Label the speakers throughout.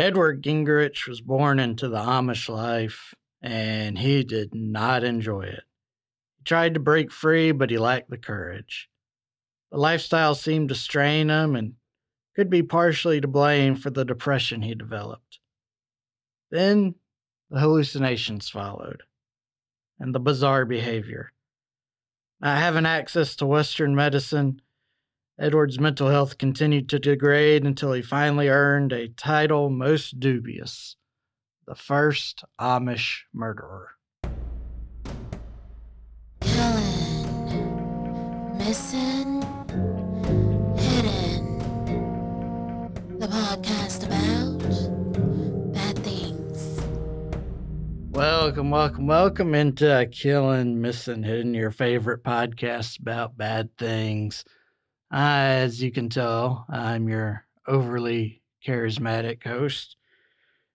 Speaker 1: Edward Gingrich was born into the Amish life, and he did not enjoy it. He tried to break free, but he lacked the courage. The lifestyle seemed to strain him and could be partially to blame for the depression he developed. Then the hallucinations followed, and the bizarre behavior. Not having access to Western medicine, Edward's mental health continued to degrade until he finally earned a title most dubious the first Amish murderer.
Speaker 2: Killing, missing, hidden. The podcast about bad things.
Speaker 1: Welcome, welcome, welcome into Killing, Missing, Hidden, your favorite podcast about bad things. As you can tell, I'm your overly charismatic host.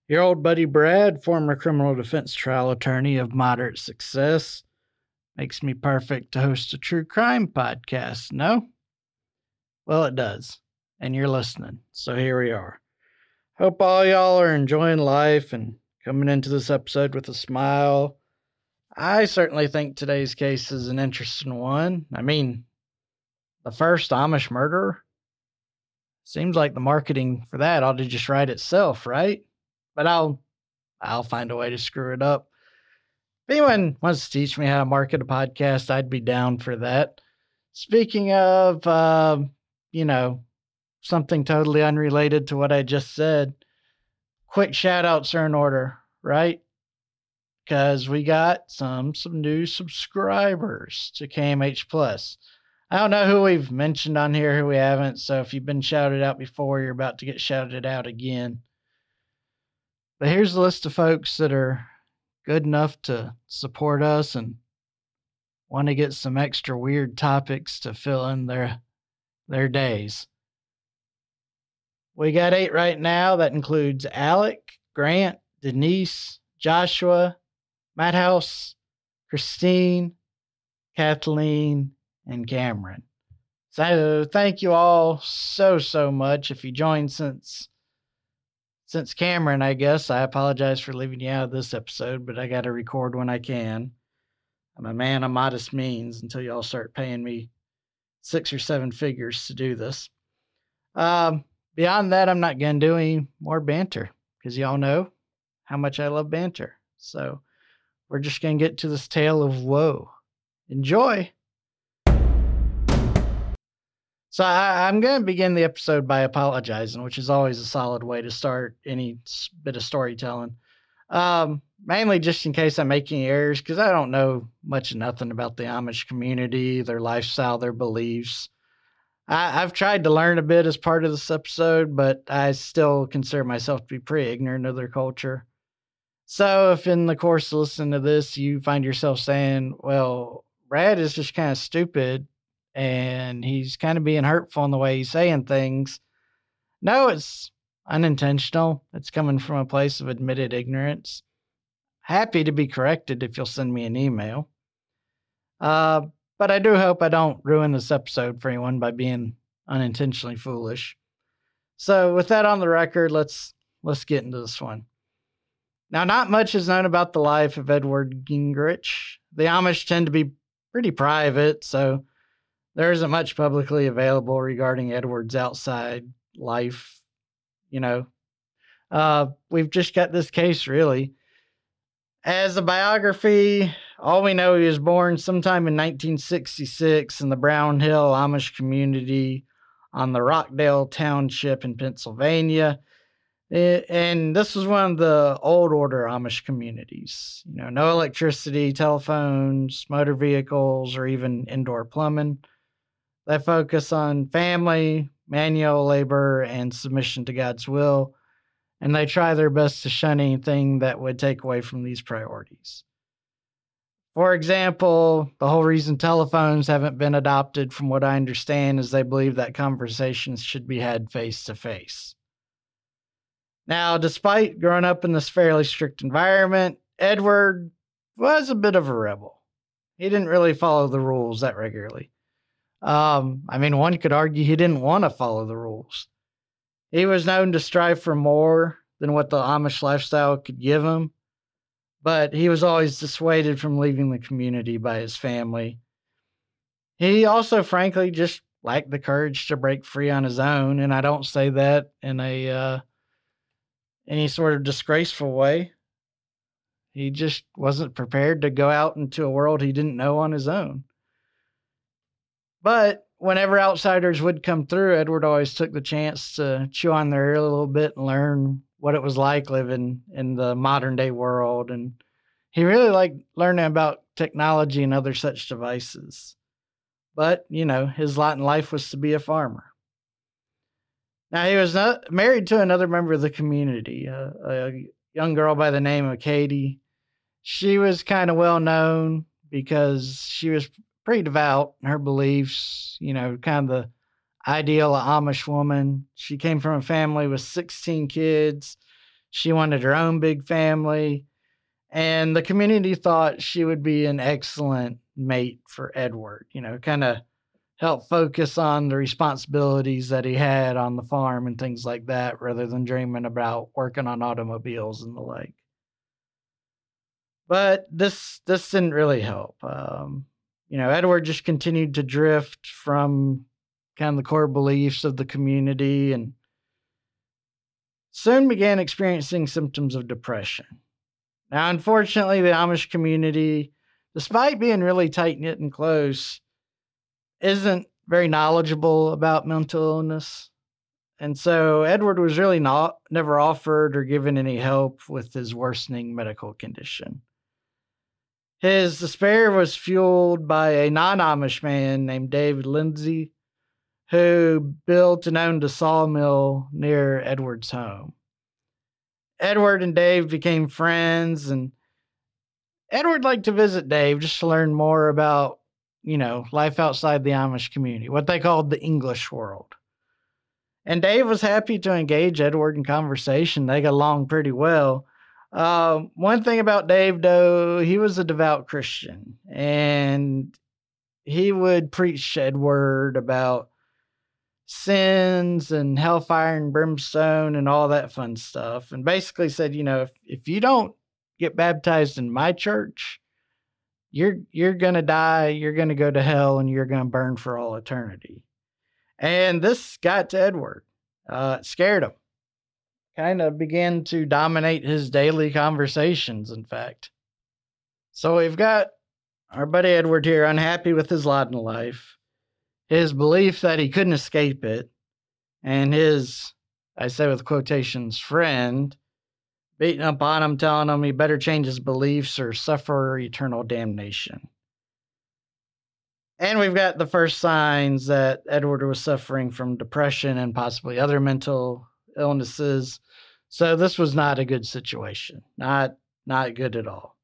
Speaker 1: Your old buddy Brad, former criminal defense trial attorney of moderate success, makes me perfect to host a true crime podcast, no? Well, it does. And you're listening. So here we are. Hope all y'all are enjoying life and coming into this episode with a smile. I certainly think today's case is an interesting one. I mean, the first Amish murderer. Seems like the marketing for that ought to just write itself, right? But I'll I'll find a way to screw it up. If anyone wants to teach me how to market a podcast, I'd be down for that. Speaking of, uh, you know, something totally unrelated to what I just said, quick shout outs are in order, right? Because we got some some new subscribers to KMH Plus. I don't know who we've mentioned on here, who we haven't. So if you've been shouted out before, you're about to get shouted out again. But here's the list of folks that are good enough to support us and want to get some extra weird topics to fill in their their days. We got eight right now. That includes Alec, Grant, Denise, Joshua, Matt House, Christine, Kathleen, and Cameron. So thank you all so so much. If you joined since since Cameron, I guess I apologize for leaving you out of this episode, but I got to record when I can. I'm a man of modest means until y'all start paying me six or seven figures to do this. Um, beyond that, I'm not going to do any more banter because y'all know how much I love banter. So we're just going to get to this tale of woe. Enjoy. So I, am going to begin the episode by apologizing, which is always a solid way to start any bit of storytelling. Um, mainly just in case I'm making errors, because I don't know much of nothing about the Amish community, their lifestyle, their beliefs. I, I've tried to learn a bit as part of this episode, but I still consider myself to be pretty ignorant of their culture. So if in the course of listening to this, you find yourself saying, well, Brad is just kind of stupid and he's kind of being hurtful in the way he's saying things. No, it's unintentional. It's coming from a place of admitted ignorance. Happy to be corrected if you'll send me an email. Uh, but I do hope I don't ruin this episode for anyone by being unintentionally foolish. So with that on the record, let's let's get into this one. Now, not much is known about the life of Edward Gingrich. The Amish tend to be pretty private, so there isn't much publicly available regarding Edward's outside life. You know, uh, we've just got this case really. As a biography, all we know he was born sometime in 1966 in the Brown Hill Amish community on the Rockdale Township in Pennsylvania. And this was one of the old order Amish communities. You know, no electricity, telephones, motor vehicles, or even indoor plumbing. They focus on family, manual labor, and submission to God's will, and they try their best to shun anything that would take away from these priorities. For example, the whole reason telephones haven't been adopted, from what I understand, is they believe that conversations should be had face to face. Now, despite growing up in this fairly strict environment, Edward was a bit of a rebel. He didn't really follow the rules that regularly. Um, I mean, one could argue he didn't want to follow the rules. He was known to strive for more than what the Amish lifestyle could give him. But he was always dissuaded from leaving the community by his family. He also, frankly, just lacked the courage to break free on his own. And I don't say that in a uh, any sort of disgraceful way. He just wasn't prepared to go out into a world he didn't know on his own. But whenever outsiders would come through, Edward always took the chance to chew on their ear a little bit and learn what it was like living in the modern day world. And he really liked learning about technology and other such devices. But, you know, his lot in life was to be a farmer. Now, he was not married to another member of the community, uh, a young girl by the name of Katie. She was kind of well known because she was pretty devout in her beliefs, you know, kind of the ideal Amish woman. She came from a family with 16 kids. She wanted her own big family. And the community thought she would be an excellent mate for Edward, you know, kind of help focus on the responsibilities that he had on the farm and things like that rather than dreaming about working on automobiles and the like. But this this didn't really help. Um, you know, Edward just continued to drift from kind of the core beliefs of the community and soon began experiencing symptoms of depression. Now, unfortunately, the Amish community, despite being really tight knit and close, isn't very knowledgeable about mental illness. And so Edward was really not never offered or given any help with his worsening medical condition. His despair was fueled by a non Amish man named David Lindsay, who built and owned a sawmill near Edward's home. Edward and Dave became friends, and Edward liked to visit Dave just to learn more about, you know, life outside the Amish community, what they called the English world. And Dave was happy to engage Edward in conversation. They got along pretty well. Uh, one thing about Dave, though, he was a devout Christian, and he would preach Edward about sins and hellfire and brimstone and all that fun stuff, and basically said, you know, if if you don't get baptized in my church, you're you're gonna die, you're gonna go to hell, and you're gonna burn for all eternity. And this got to Edward. Uh, scared him kind of began to dominate his daily conversations, in fact. So we've got our buddy Edward here, unhappy with his lot in life, his belief that he couldn't escape it, and his, I say with quotations, friend beating up on him, telling him he better change his beliefs or suffer eternal damnation. And we've got the first signs that Edward was suffering from depression and possibly other mental illnesses. So this was not a good situation. Not not good at all.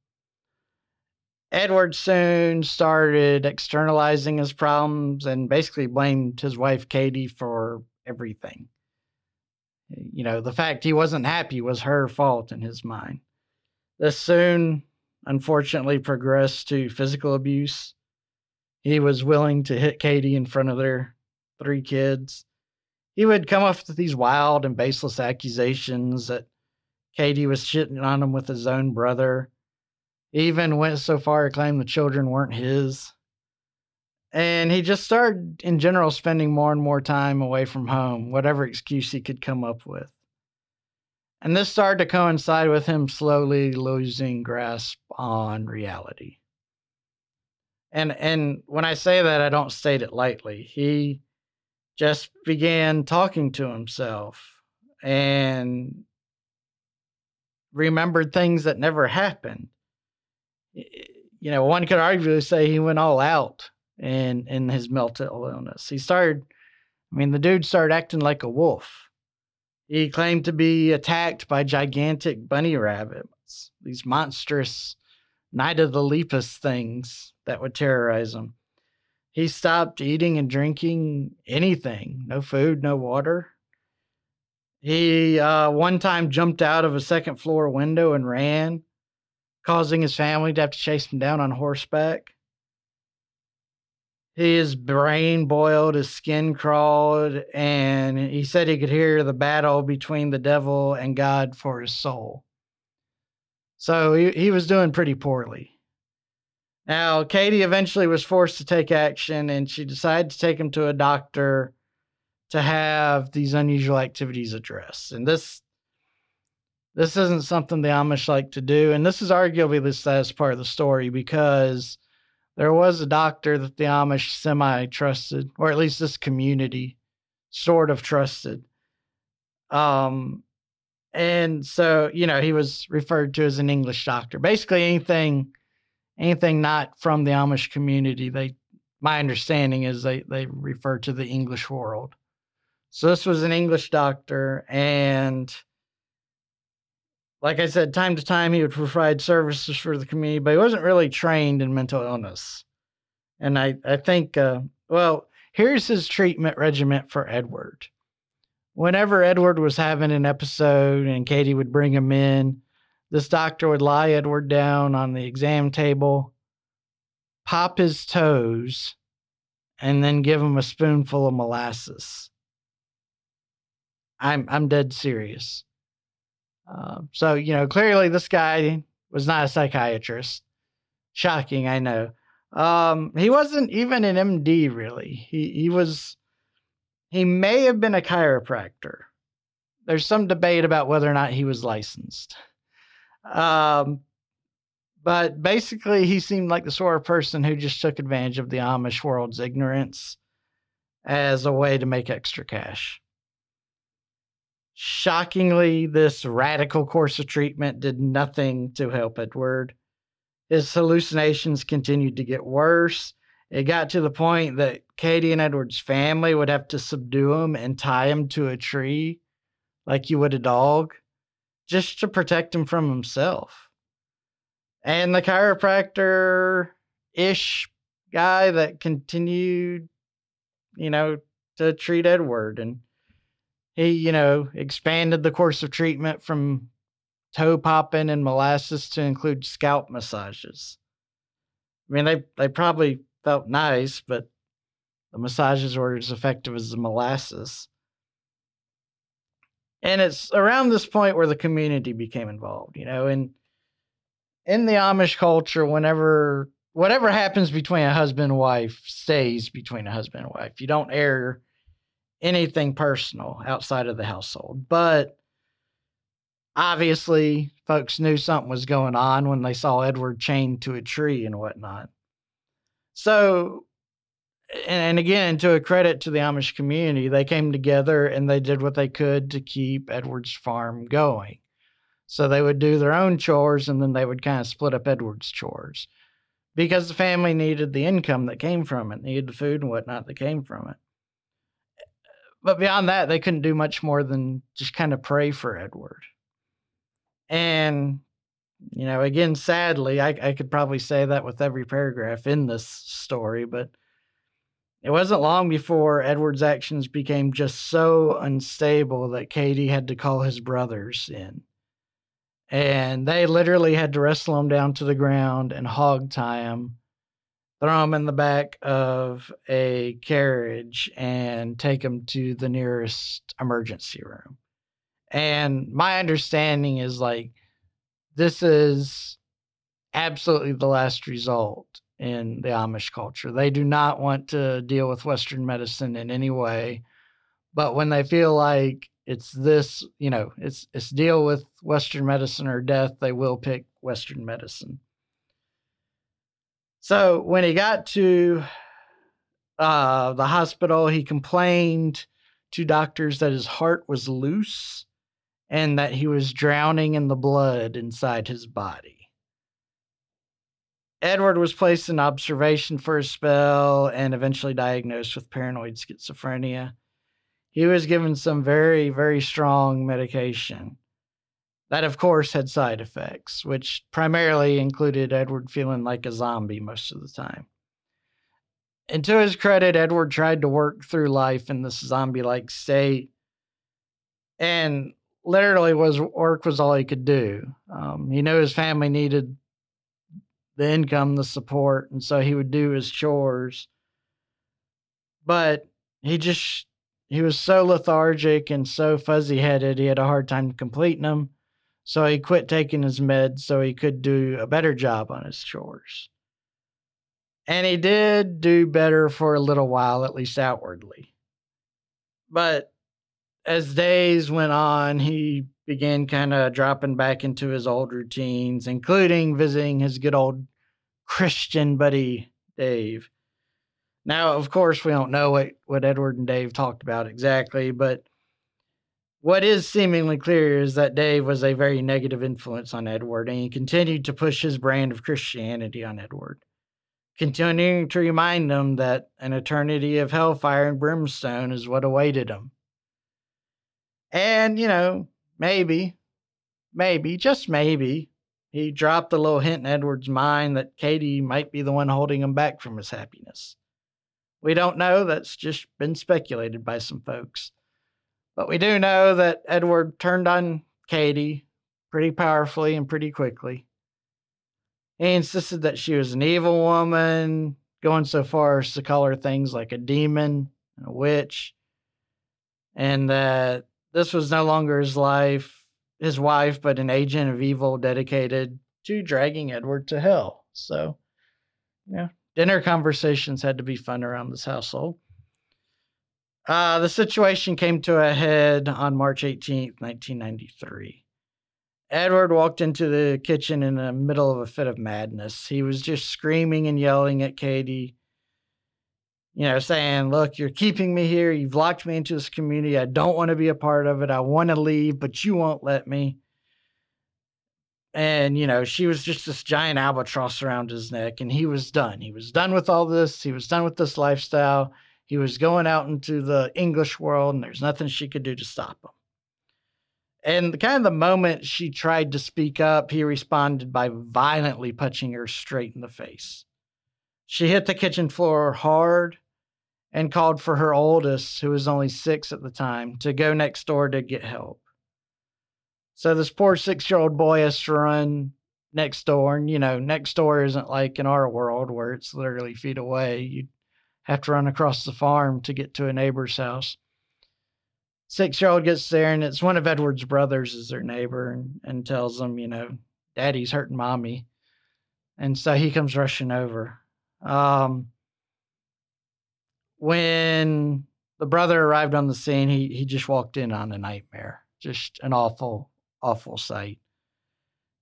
Speaker 1: Edward soon started externalizing his problems and basically blamed his wife Katie for everything. You know, the fact he wasn't happy was her fault in his mind. This soon, unfortunately, progressed to physical abuse. He was willing to hit Katie in front of their three kids he would come up with these wild and baseless accusations that Katie was shitting on him with his own brother. He even went so far to claim the children weren't his. And he just started, in general, spending more and more time away from home, whatever excuse he could come up with. And this started to coincide with him slowly losing grasp on reality. And and when I say that, I don't state it lightly. He just began talking to himself and remembered things that never happened. You know, one could arguably say he went all out in in his mental illness. He started, I mean, the dude started acting like a wolf. He claimed to be attacked by gigantic bunny rabbits, these monstrous night of the lepus things that would terrorize him. He stopped eating and drinking anything no food, no water. He uh, one time jumped out of a second floor window and ran, causing his family to have to chase him down on horseback. his brain boiled, his skin crawled, and he said he could hear the battle between the devil and God for his soul. So he, he was doing pretty poorly. Now, Katie eventually was forced to take action and she decided to take him to a doctor to have these unusual activities addressed. And this this isn't something the Amish like to do. And this is arguably the saddest part of the story because there was a doctor that the Amish semi trusted, or at least this community sort of trusted. Um, and so, you know, he was referred to as an English doctor. Basically, anything, anything not from the Amish community, they, my understanding is they they refer to the English world. So this was an English doctor, and like I said, time to time he would provide services for the community, but he wasn't really trained in mental illness. And I, I think, uh, well, here's his treatment regimen for Edward. Whenever Edward was having an episode and Katie would bring him in, this doctor would lie Edward down on the exam table, pop his toes, and then give him a spoonful of molasses. I'm I'm dead serious. Uh, so you know, clearly this guy was not a psychiatrist. Shocking, I know. Um, he wasn't even an MD, really. He he was. He may have been a chiropractor. There's some debate about whether or not he was licensed. Um, but basically, he seemed like the sort of person who just took advantage of the Amish world's ignorance as a way to make extra cash. Shockingly, this radical course of treatment did nothing to help Edward. His hallucinations continued to get worse. It got to the point that Katie and Edward's family would have to subdue him and tie him to a tree like you would a dog just to protect him from himself. And the chiropractor ish guy that continued, you know, to treat Edward and he, you know, expanded the course of treatment from toe popping and molasses to include scalp massages. I mean, they, they probably felt nice, but the massages were as effective as the molasses. And it's around this point where the community became involved, you know, and in the Amish culture, whenever whatever happens between a husband and wife stays between a husband and wife. You don't air anything personal outside of the household. But obviously, folks knew something was going on when they saw Edward chained to a tree and whatnot. So, and again, to a credit to the Amish community, they came together and they did what they could to keep Edward's farm going. So they would do their own chores and then they would kind of split up Edward's chores because the family needed the income that came from it, needed the food and whatnot that came from it but beyond that, they couldn't do much more than just kind of pray for Edward. And, you know, again, sadly, I, I could probably say that with every paragraph in this story, but it wasn't long before Edward's actions became just so unstable that Katie had to call his brothers in. And they literally had to wrestle him down to the ground and hog tie him throw him in the back of a carriage and take him to the nearest emergency room. And my understanding is like this is absolutely the last result in the Amish culture. They do not want to deal with Western medicine in any way. But when they feel like it's this, you know, it's it's deal with Western medicine or death, they will pick Western medicine. So when he got to uh, the hospital, he complained to doctors that his heart was loose and that he was drowning in the blood inside his body. Edward was placed in observation for a spell and eventually diagnosed with paranoid schizophrenia. He was given some very, very strong medication. That, of course, had side effects, which primarily included Edward feeling like a zombie most of the time. And to his credit, Edward tried to work through life in this zombie like state. And literally was work was all he could do. Um, he knew his family needed the income, the support, and so he would do his chores. But he just he was so lethargic and so fuzzy headed he had a hard time completing them so he quit taking his meds so he could do a better job on his chores. And he did do better for a little while at least outwardly. But as days went on he began kind of dropping back into his old routines including visiting his good old christian buddy dave now, of course, we don't know what, what Edward and Dave talked about exactly, but what is seemingly clear is that Dave was a very negative influence on Edward, and he continued to push his brand of Christianity on Edward, continuing to remind him that an eternity of hellfire and brimstone is what awaited him. And, you know, maybe, maybe, just maybe, he dropped a little hint in Edward's mind that Katie might be the one holding him back from his happiness. We don't know. That's just been speculated by some folks. But we do know that Edward turned on Katie pretty powerfully and pretty quickly. He insisted that she was an evil woman, going so far as to call her things like a demon and a witch, and that this was no longer his life, his wife, but an agent of evil dedicated to dragging Edward to hell. So, yeah, dinner conversations had to be fun around this household. Uh, the situation came to a head on March 18th, 1993. Edward walked into the kitchen in the middle of a fit of madness. He was just screaming and yelling at Katie, you know, saying, Look, you're keeping me here. You've locked me into this community. I don't want to be a part of it. I want to leave, but you won't let me and you know she was just this giant albatross around his neck and he was done he was done with all this he was done with this lifestyle he was going out into the english world and there's nothing she could do to stop him and the kind of the moment she tried to speak up he responded by violently punching her straight in the face she hit the kitchen floor hard and called for her oldest who was only six at the time to go next door to get help so this poor six year old boy has to run next door. And, you know, next door isn't like in our world where it's literally feet away. You have to run across the farm to get to a neighbor's house. Six year old gets there and it's one of Edward's brothers is their neighbor and, and tells them, you know, daddy's hurting mommy. And so he comes rushing over. Um, when the brother arrived on the scene, he, he just walked in on a nightmare, just an awful, awful sight.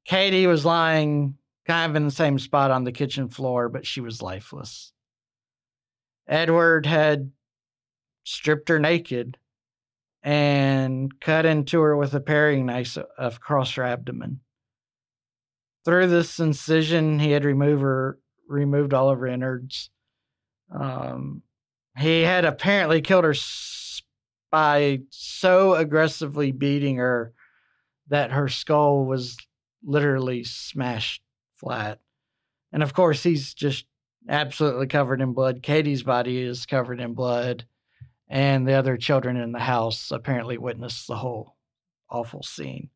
Speaker 1: Katie was lying kind of in the same spot on the kitchen floor, but she was lifeless. Edward had stripped her naked and cut into her with a paring knife across her abdomen. Through this incision, he had removed her, removed all of her innards. Um, he had apparently killed her by so aggressively beating her that her skull was literally smashed flat. And of course, he's just absolutely covered in blood. Katie's body is covered in blood. And the other children in the house apparently witnessed the whole awful scene.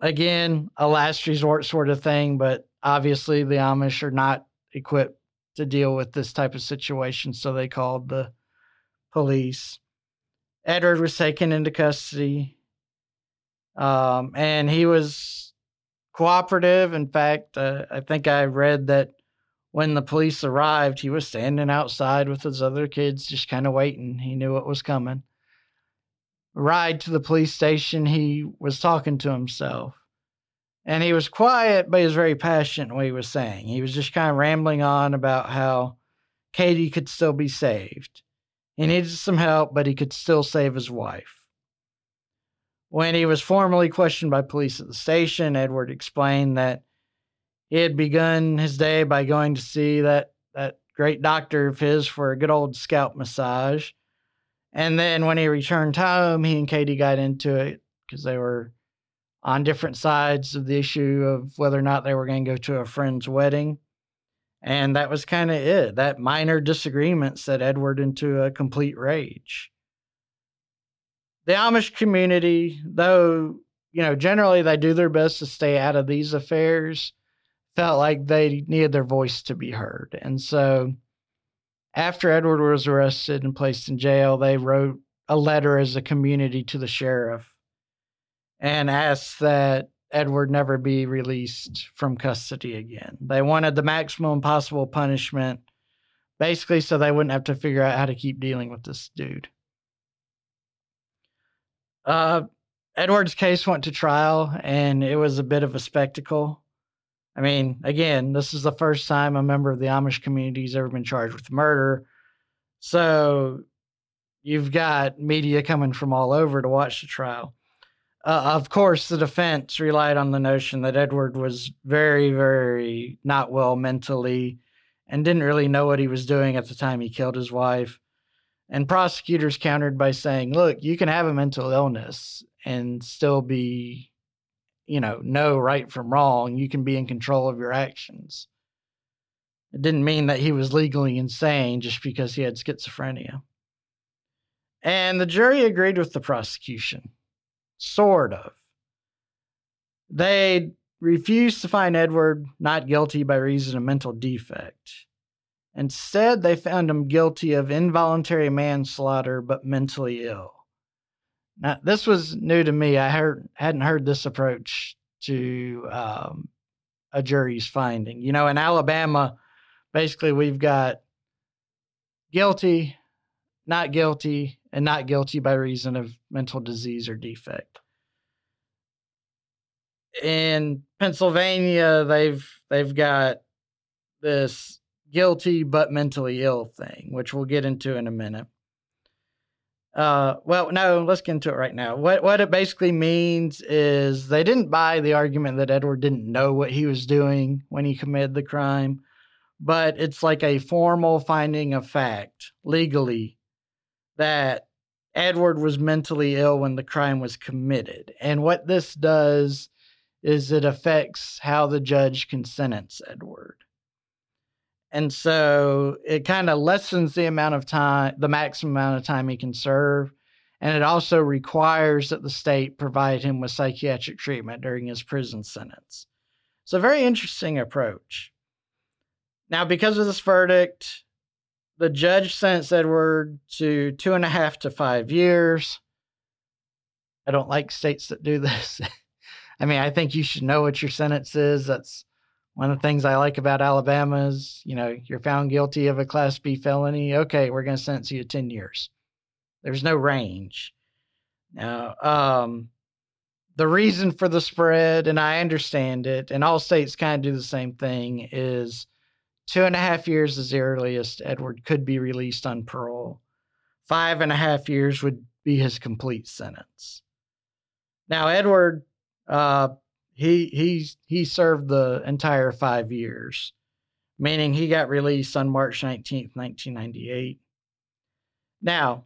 Speaker 1: Again, a last resort sort of thing, but obviously the Amish are not equipped to deal with this type of situation, so they called the police. Edward was taken into custody um, and he was cooperative. In fact, uh, I think I read that when the police arrived, he was standing outside with his other kids, just kind of waiting. He knew what was coming. Ride to the police station, he was talking to himself. And he was quiet, but he was very passionate in what he was saying. He was just kind of rambling on about how Katie could still be saved. He mm. needed some help, but he could still save his wife. When he was formally questioned by police at the station, Edward explained that he had begun his day by going to see that, that great doctor of his for a good old scalp massage. And then when he returned home, he and Katie got into it because they were on different sides of the issue of whether or not they were going to go to a friend's wedding. And that was kind of it. That minor disagreement set Edward into a complete rage the Amish community, though, you know, generally they do their best to stay out of these affairs, felt like they needed their voice to be heard. And so after Edward was arrested and placed in jail, they wrote a letter as a community to the sheriff and asked that Edward never be released from custody again. They wanted the maximum possible punishment, basically, so they wouldn't have to figure out how to keep dealing with this dude. Uh, Edward's case went to trial, and it was a bit of a spectacle. I mean, again, this is the first time a member of the Amish community has ever been charged with murder. So you've got media coming from all over to watch the trial. Uh, of course, the defense relied on the notion that Edward was very, very not well mentally and didn't really know what he was doing at the time he killed his wife. And prosecutors countered by saying, look, you can have a mental illness and still be, you know, know right from wrong. You can be in control of your actions. It didn't mean that he was legally insane just because he had schizophrenia. And the jury agreed with the prosecution, sort of. They refused to find Edward not guilty by reason of mental defect. Instead, they found him guilty of involuntary manslaughter but mentally ill. Now, this was new to me. I heard hadn't heard this approach to um, a jury's finding. You know, in Alabama, basically we've got guilty, not guilty, and not guilty by reason of mental disease or defect. In Pennsylvania, they've they've got this guilty but mentally ill thing, which we'll get into in a minute. Uh, well, no, let's get into it right now. What what it basically means is they didn't buy the argument that Edward didn't know what he was doing when he committed the crime, but it's like a formal finding of fact legally that Edward was mentally ill when the crime was committed. And what this does is it affects how the judge can sentence Edward. And so it kind of lessens the amount of time, the maximum amount of time he can serve. And it also requires that the state provide him with psychiatric treatment during his prison sentence. It's a very interesting approach. Now, because of this verdict, the judge sentenced Edward to two and a half to five years. I don't like states that do this. I mean, I think you should know what your sentence is. That's one of the things I like about Alabama is, you know, you're found guilty of a Class B felony. Okay, we're going to sentence you to 10 years. There's no range. Now, um, the reason for the spread, and I understand it, and all states kind of do the same thing, is two and a half years is the earliest Edward could be released on parole. Five and a half years would be his complete sentence. Now, Edward uh, he he's he served the entire five years, meaning he got released on March 19th, 1998. Now,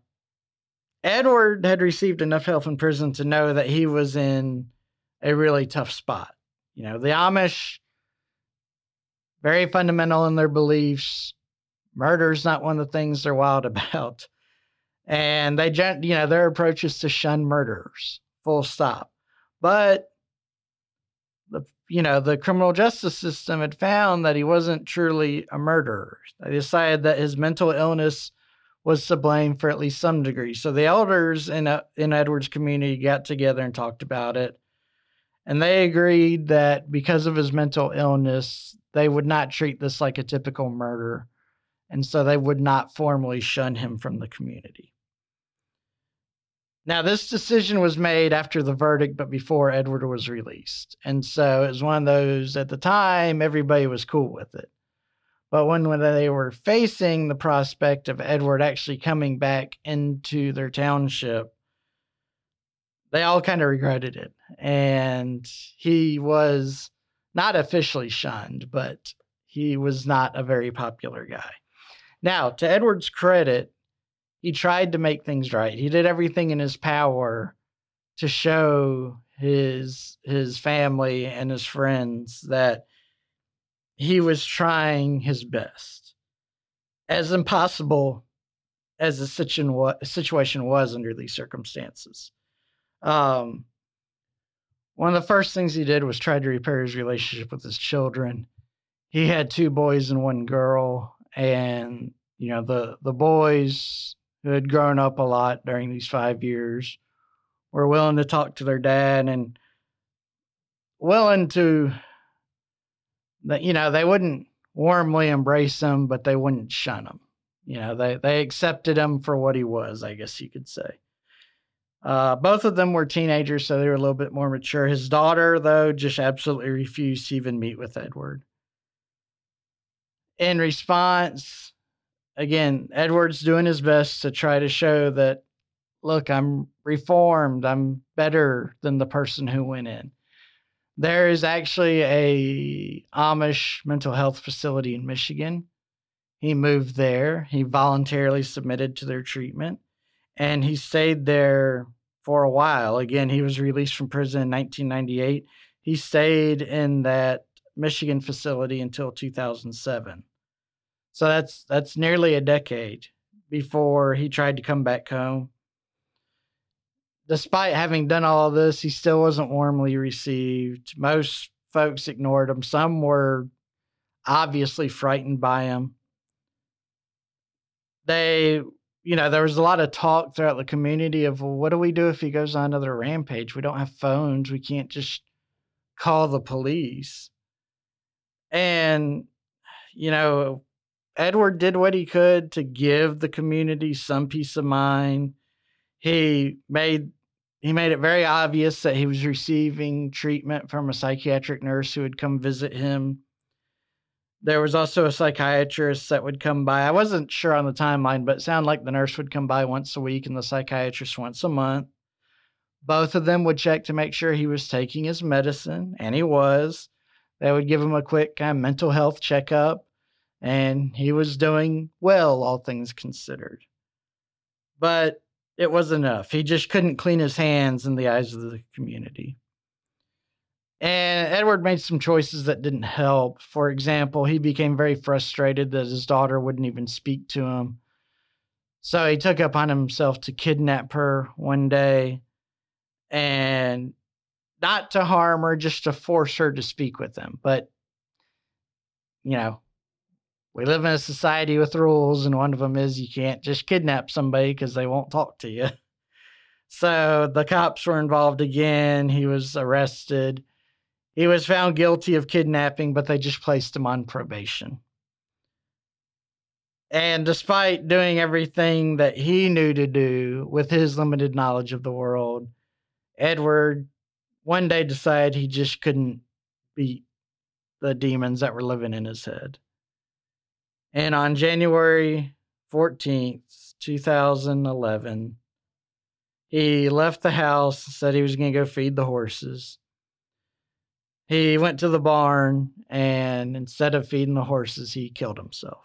Speaker 1: Edward had received enough help in prison to know that he was in a really tough spot. You know, the Amish, very fundamental in their beliefs. Murder is not one of the things they're wild about. And they, you know, their approach is to shun murderers, full stop. But the you know the criminal justice system had found that he wasn't truly a murderer. They decided that his mental illness was to blame for at least some degree. So the elders in uh, in Edward's community got together and talked about it, and they agreed that because of his mental illness, they would not treat this like a typical murder, and so they would not formally shun him from the community. Now, this decision was made after the verdict, but before Edward was released. And so it was one of those, at the time, everybody was cool with it. But when, when they were facing the prospect of Edward actually coming back into their township, they all kind of regretted it. And he was not officially shunned, but he was not a very popular guy. Now, to Edward's credit, he tried to make things right. He did everything in his power to show his his family and his friends that he was trying his best. As impossible as the situation was under these circumstances. Um, one of the first things he did was try to repair his relationship with his children. He had two boys and one girl, and you know, the the boys who had grown up a lot during these five years were willing to talk to their dad and willing to you know they wouldn't warmly embrace him but they wouldn't shun him you know they they accepted him for what he was i guess you could say uh, both of them were teenagers so they were a little bit more mature. His daughter though just absolutely refused to even meet with edward. In response again edward's doing his best to try to show that look i'm reformed. I'm better than the person who went in. There is actually a Amish mental health facility in Michigan. He moved there. He voluntarily submitted to their treatment and he stayed there for a while. Again, he was released from prison in 1998. He stayed in that Michigan facility until 2007. So that's that's nearly a decade before he tried to come back home despite having done all this, he still wasn't warmly received. Most folks ignored him. Some were obviously frightened by him. They, you know, there was a lot of talk throughout the community of, well, what do we do if he goes on another rampage? We don't have phones. We can't just call the police. And, you know, Edward did what he could to give the community some peace of mind. He made he made it very obvious that he was receiving treatment from a psychiatric nurse who would come visit him. There was also a psychiatrist that would come by. I wasn't sure on the timeline, but it sounded like the nurse would come by once a week and the psychiatrist once a month. Both of them would check to make sure he was taking his medicine, and he was. They would give him a quick kind of mental health checkup, and he was doing well, all things considered. But it was enough. He just couldn't clean his hands in the eyes of the community. And Edward made some choices that didn't help. For example, he became very frustrated that his daughter wouldn't even speak to him. So he took upon himself to kidnap her one day and not to harm her, just to force her to speak with him. But, you know, we live in a society with rules, and one of them is you can't just kidnap somebody because they won't talk to you. So the cops were involved again. He was arrested. He was found guilty of kidnapping, but they just placed him on probation. And despite doing everything that he knew to do with his limited knowledge of the world, Edward one day decided he just couldn't beat the demons that were living in his head. And on January 14th, 2011, he left the house, said he was going to go feed the horses. He went to the barn and instead of feeding the horses, he killed himself.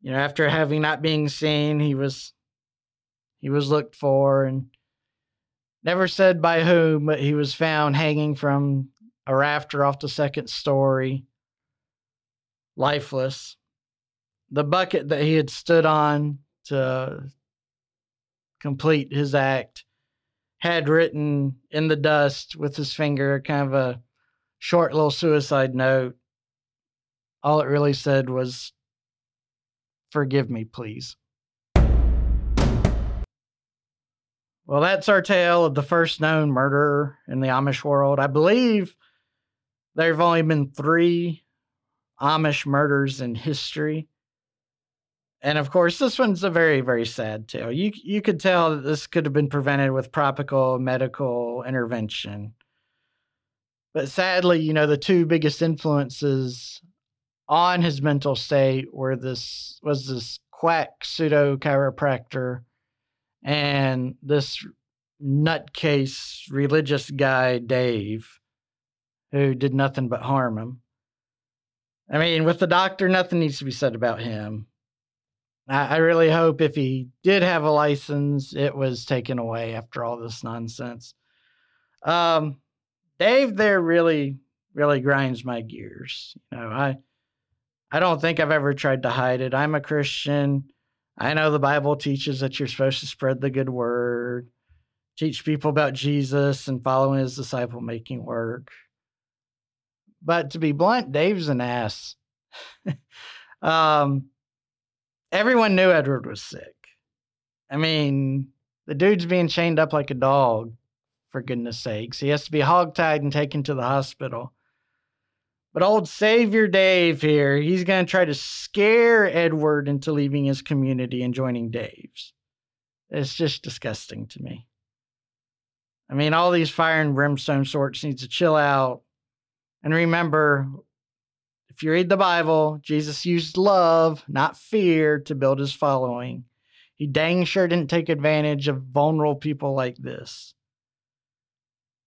Speaker 1: You know, after having not being seen, he was he was looked for and never said by whom, but he was found hanging from a rafter off the second story lifeless. The bucket that he had stood on to complete his act had written in the dust with his finger kind of a short little suicide note. All it really said was, Forgive me, please. Well, that's our tale of the first known murderer in the Amish world. I believe there have only been three Amish murders in history. And of course, this one's a very, very sad tale. You you could tell that this could have been prevented with proper medical intervention. But sadly, you know, the two biggest influences on his mental state were this was this quack pseudo chiropractor and this nutcase religious guy Dave, who did nothing but harm him. I mean, with the doctor, nothing needs to be said about him. I, really hope if he did have a license, it was taken away after all this nonsense. Um, Dave there really, really grinds my gears. You know, I, I don't think I've ever tried to hide it. I'm a Christian. I know the Bible teaches that you're supposed to spread the good word, teach people about Jesus, and following his disciple making work. But to be blunt, Dave's an ass. um, everyone knew Edward was sick. I mean, the dude's being chained up like a dog, for goodness sakes. He has to be hogtied and taken to the hospital. But old Savior Dave here, he's going to try to scare Edward into leaving his community and joining Dave's. It's just disgusting to me. I mean, all these fire and brimstone sorts need to chill out. And remember, if you read the Bible, Jesus used love, not fear, to build his following. He dang sure didn't take advantage of vulnerable people like this.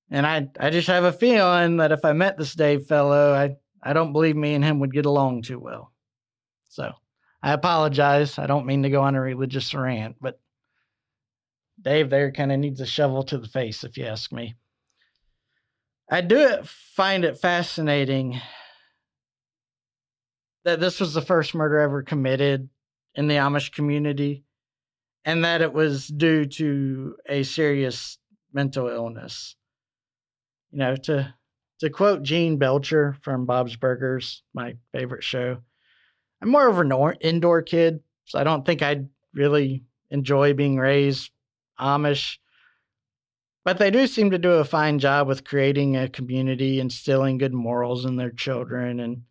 Speaker 1: And I, I just have a feeling that if I met this Dave fellow, I, I don't believe me and him would get along too well. So I apologize. I don't mean to go on a religious rant, but Dave there kind of needs a shovel to the face, if you ask me. I do find it fascinating that this was the first murder ever committed in the Amish community and that it was due to a serious mental illness. You know, to to quote Gene Belcher from Bob's Burgers, my favorite show, I'm more of an indoor kid, so I don't think I'd really enjoy being raised Amish. But they do seem to do a fine job with creating a community, instilling good morals in their children. And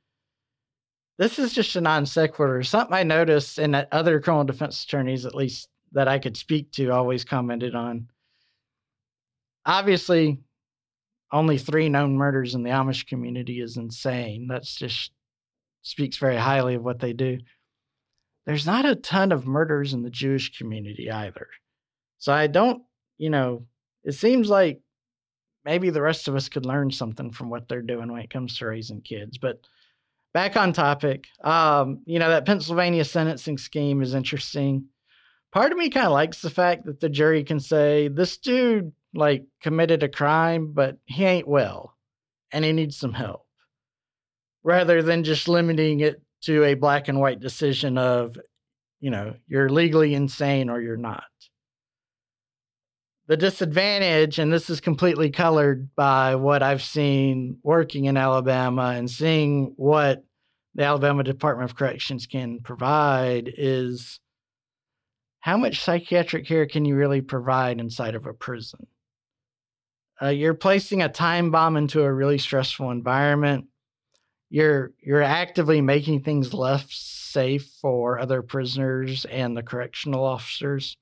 Speaker 1: this is just a non sequitur. Something I noticed and that other criminal defense attorneys, at least that I could speak to, always commented on. Obviously, only three known murders in the Amish community is insane. That's just speaks very highly of what they do. There's not a ton of murders in the Jewish community either. So I don't, you know, it seems like maybe the rest of us could learn something from what they're doing when it comes to raising kids. But back on topic, um, you know, that Pennsylvania sentencing scheme is interesting. Part of me kind of likes the fact that the jury can say this dude like committed a crime, but he ain't well and he needs some help rather than just limiting it to a black and white decision of, you know, you're legally insane or you're not the disadvantage, and this is completely colored by what I've seen working in Alabama and seeing what the Alabama Department of Corrections can provide, is how much psychiatric care can you really provide inside of a prison? Uh, you're placing a time bomb into a really stressful environment. You're you're actively making things less safe for other prisoners and the correctional officers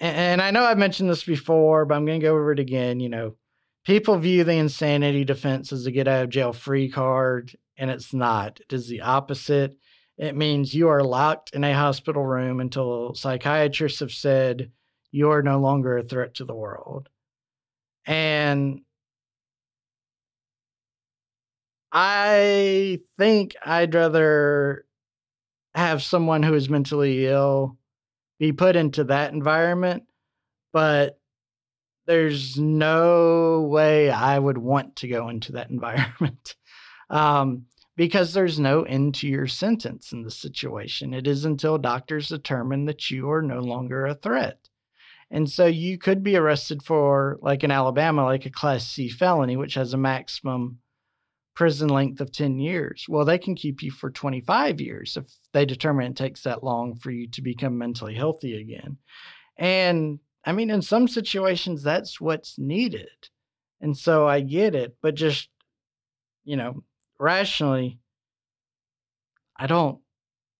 Speaker 1: and I know I've mentioned this before, but I'm going to go over it again. You know, people view the insanity defense as a get out of jail free card, and it's not. It is the opposite. It means you are locked in a hospital room until psychiatrists have said you are no longer a threat to the world. And I think I'd rather have someone who is mentally ill be put into that environment, but there's no way I would want to go into that environment um, because there's no end to your sentence in this situation. It is until doctors determine that you are no longer a threat. And so you could be arrested for, like in Alabama, like a Class C felony, which has a maximum prison length of 10 years. Well, they can keep you for 25 years if they determine it takes that long for you to become mentally healthy again. And I mean, in some situations, that's what's needed. And so I get it, but just, you know, rationally, I don't,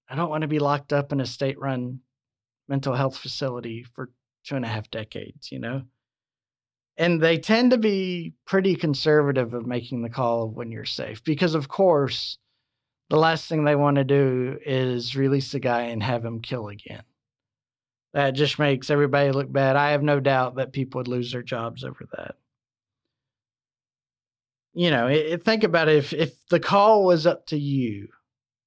Speaker 1: I don't want to be locked up in a state run mental health facility for two and a half decades, you know? and they tend to be pretty conservative of making the call of when you're safe because of course the last thing they want to do is release a guy and have him kill again. That just makes everybody look bad. I have no doubt that people would lose their jobs over that you know it, think about it if, if the call was up to you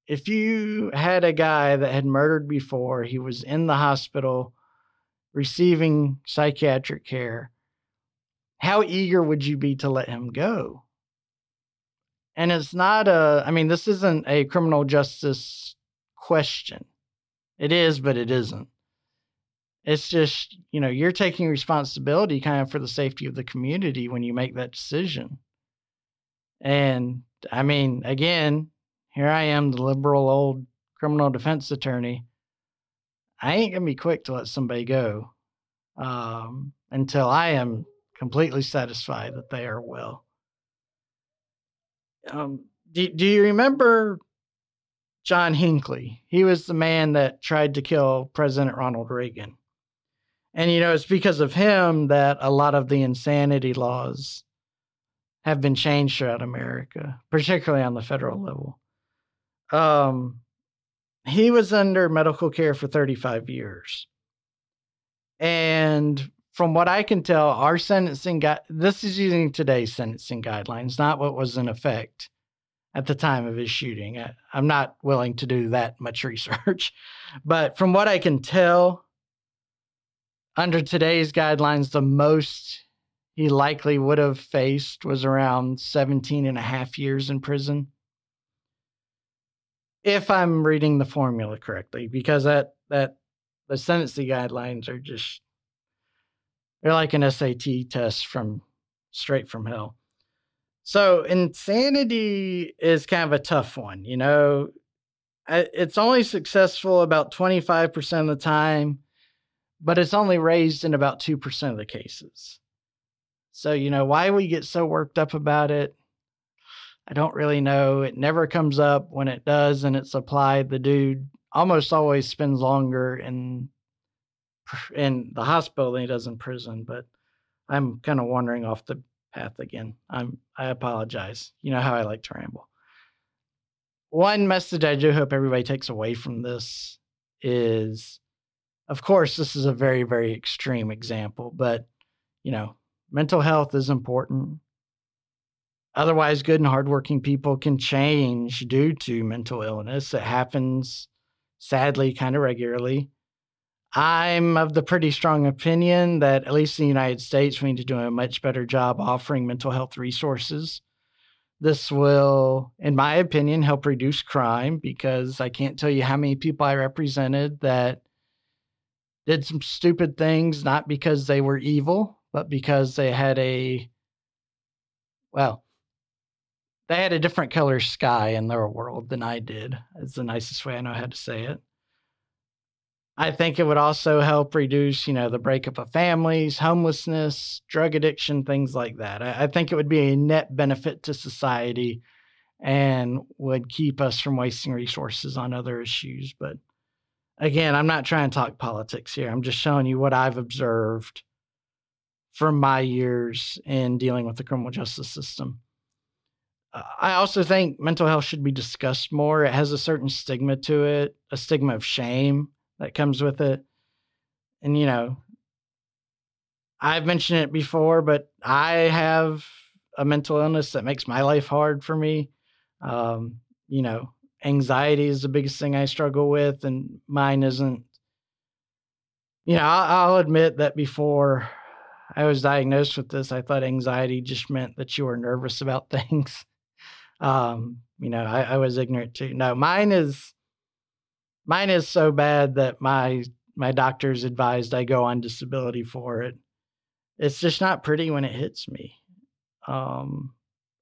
Speaker 1: if you had a guy that had murdered before he was in the hospital receiving psychiatric care how eager would you be to let him go? And it's not a, I mean, this isn't a criminal justice question. It is, but it isn't. It's just, you know, you're taking responsibility kind of for the safety of the community when you make that decision. And I mean, again, here I am, the liberal old criminal defense attorney, I ain't gonna be quick to let somebody go um, until I am completely satisfied that they are well. Um, do, do you remember John Hinckley? He was the man that tried to kill President Ronald Reagan. And, you know, it's because of him that a lot of the insanity laws have been changed throughout America, particularly on the federal level. Um, he was under medical care for 35 years. And from what I can tell, our sentencing got this is using today's sentencing guidelines, not what was in effect at the time of his shooting. I, I'm not willing to do that much research, but from what I can tell, under today's guidelines, the most he likely would have faced was around 17 and a half years in prison. If I'm reading the formula correctly, because that, that the sentencing guidelines are just, they're like an SAT test from straight from hell. So insanity is kind of a tough one, you know. It's only successful about 25% of the time, but it's only raised in about 2% of the cases. So, you know, why we get so worked up about it, I don't really know. It never comes up. When it does and it's applied, the dude almost always spends longer in in the hospital than he does in prison. But I'm kind of wandering off the path again. I'm I apologize. You know how I like to ramble. One message I do hope everybody takes away from this is of course this is a very very extreme example, but you know, mental health is important. Otherwise, good and hardworking people can change due to mental illness. It happens sadly kind of regularly. I'm of the pretty strong opinion that, at least in the United States, we need to do a much better job offering mental health resources. This will, in my opinion, help reduce crime because I can't tell you how many people I represented that did some stupid things, not because they were evil, but because they had a, well, they had a different color sky in their world than I did. It's the nicest way I know how to say it. I think it would also help reduce, you know, the breakup of families, homelessness, drug addiction, things like that. I, I think it would be a net benefit to society and would keep us from wasting resources on other issues. But again, I'm not trying to talk politics here. I'm just showing you what I've observed from my years in dealing with the criminal justice system. Uh, I also think mental health should be discussed more. It has a certain stigma to it, a stigma of shame that comes with it. And, you know, I've mentioned it before, but I have a mental illness that makes my life hard for me. Um, you know, anxiety is the biggest thing I struggle with, and mine isn't. You know, I'll, I'll admit that before I was diagnosed with this, I thought anxiety just meant that you were nervous about things. Um, you know, I, I was ignorant too. No, mine is mine is so bad that my my doctors advised I go on disability for it. It's just not pretty when it hits me. Um,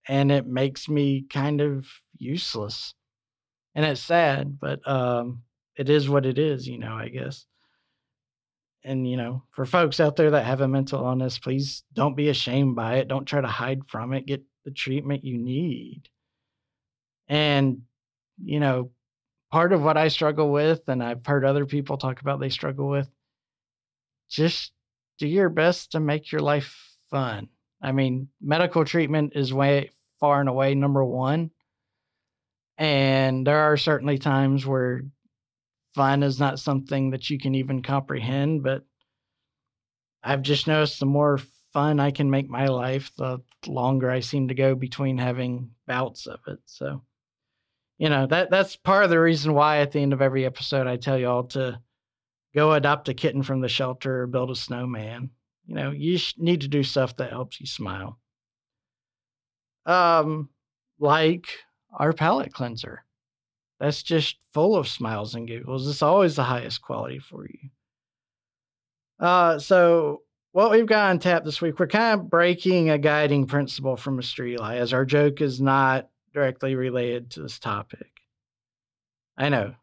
Speaker 1: and it makes me kind of useless. And it's sad, but um, it is what it is, you know, I guess and you know for folks out there that have a mental illness please don't be ashamed by it. Don't try to hide from it. Get the treatment you need. And you know part of what i struggle with and i've heard other people talk about they struggle with just do your best to make your life fun. I mean medical treatment is way far and away number one. And there are certainly times where fun is not something that you can even comprehend, but I've just noticed the more fun I can make my life, the longer I seem to go between having bouts of it. So, you know, that that's part of the reason why at the end of every episode I tell y'all to go adopt a kitten from the shelter or build a snowman. You know, you need to do stuff that helps you smile. Um, like our palate cleanser that's just full of smiles and giggles. It's always the highest quality for you. Uh, so what we've got on tap this week, we're kind of breaking a guiding principle from Mr. Eli, as our joke is not directly related to this topic. I know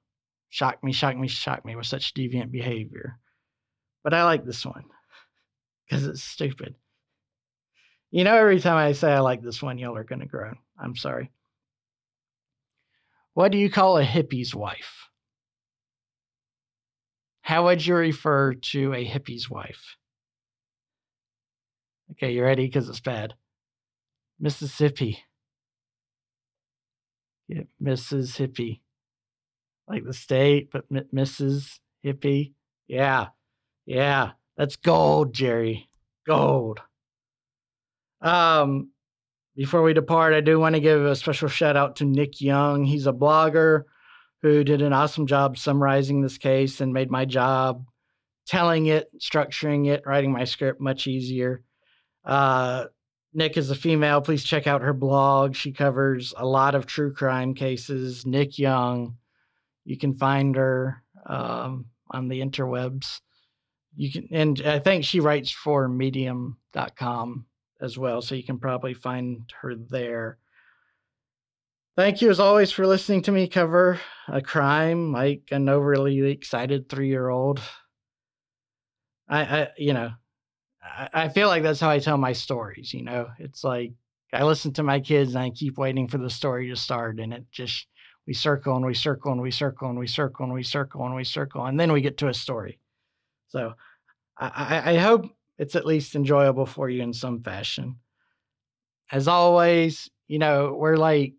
Speaker 1: shock me, shock me, shock me with such deviant behavior. But I like this one because it's stupid. You know, every time I say I like this one, y'all are to groan. I'm sorry. What do you call a hippie's wife? How would you refer to a hippie's wife? Okay, you ready? Because it's bad. Mississippi. Yeah, Mrs. Hippie. Like the state, but Mrs. Hippie. Yeah. Yeah. That's gold, Jerry. Gold. Um, before we depart, I do want to give a special shout out to Nick Young. He's a blogger who did an awesome job summarizing this case and made my job telling it, structuring it, writing my script much easier. Uh, Nick is a female. Please check out her blog. She covers a lot of true crime cases. Nick Young. You can find her um, on the interwebs. You can, and I think she writes for Medium.com as well, so you can probably find her there. Thank you, as always, for listening to me cover a crime like an overly excited three-year-old. I, I you know, I, feel like that's how I tell my stories. You know, it's like I listen to my kids and I keep waiting for the story to start, and it just we circle and we circle and we circle and we circle and we circle and we circle, and then we get to a story. So I, I hope it's at least enjoyable for you in some fashion. As always, you know, we're like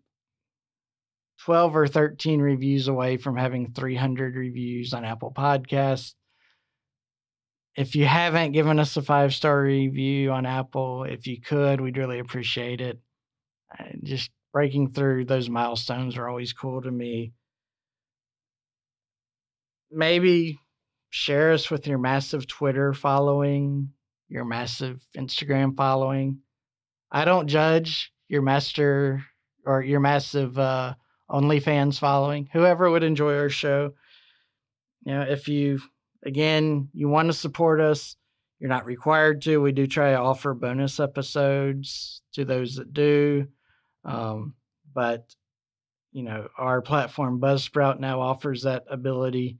Speaker 1: 12 or 13 reviews away from having 300 reviews on Apple Podcasts if you haven't given us a five star review on Apple, if you could, we'd really appreciate it. Uh, just breaking through those milestones are always cool to me. Maybe share us with your massive Twitter following, your massive Instagram following. I don't judge your master or your massive uh, OnlyFans following. Whoever would enjoy our show. You know, if you again, you want to support us, you're not required to. We do try to offer bonus episodes to those that do. Um, but, you know, our platform Buzzsprout now offers that ability.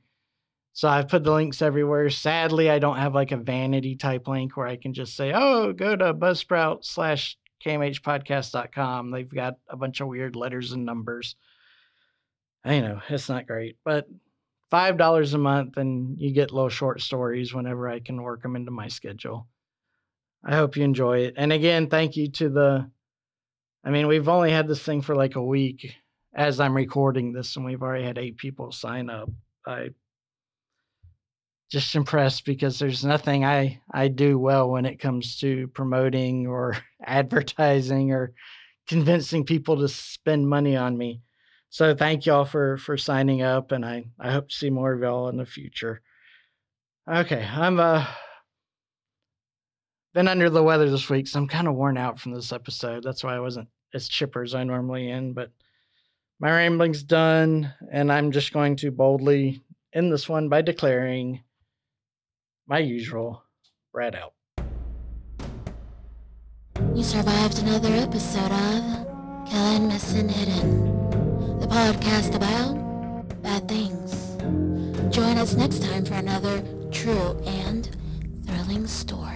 Speaker 1: So I've put the links everywhere. Sadly, I don't have like a vanity type link where I can just say, oh, go to Buzzsprout slash kmhpodcast.com. They've got a bunch of weird letters and numbers. I know it's not great, but five dollars a month and you get little short stories whenever I can work them into my schedule. I hope you enjoy it. And again, thank you to the I mean, we've only had this thing for like a week as I'm recording this and we've already had eight people sign up. I just impressed because there's nothing I I do well when it comes to promoting or advertising or convincing people to spend money on me. So thank y'all for for signing up, and I I hope to see more of y'all in the future. Okay, I'm uh been under the weather this week, so I'm kind of worn out from this episode. That's why I wasn't as chipper as I normally am. But my rambling's done, and I'm just going to boldly end this one by declaring my usual rat out.
Speaker 2: You survived another episode of Killing Missing Hidden the podcast about bad things. Join us next time for another true and thrilling story.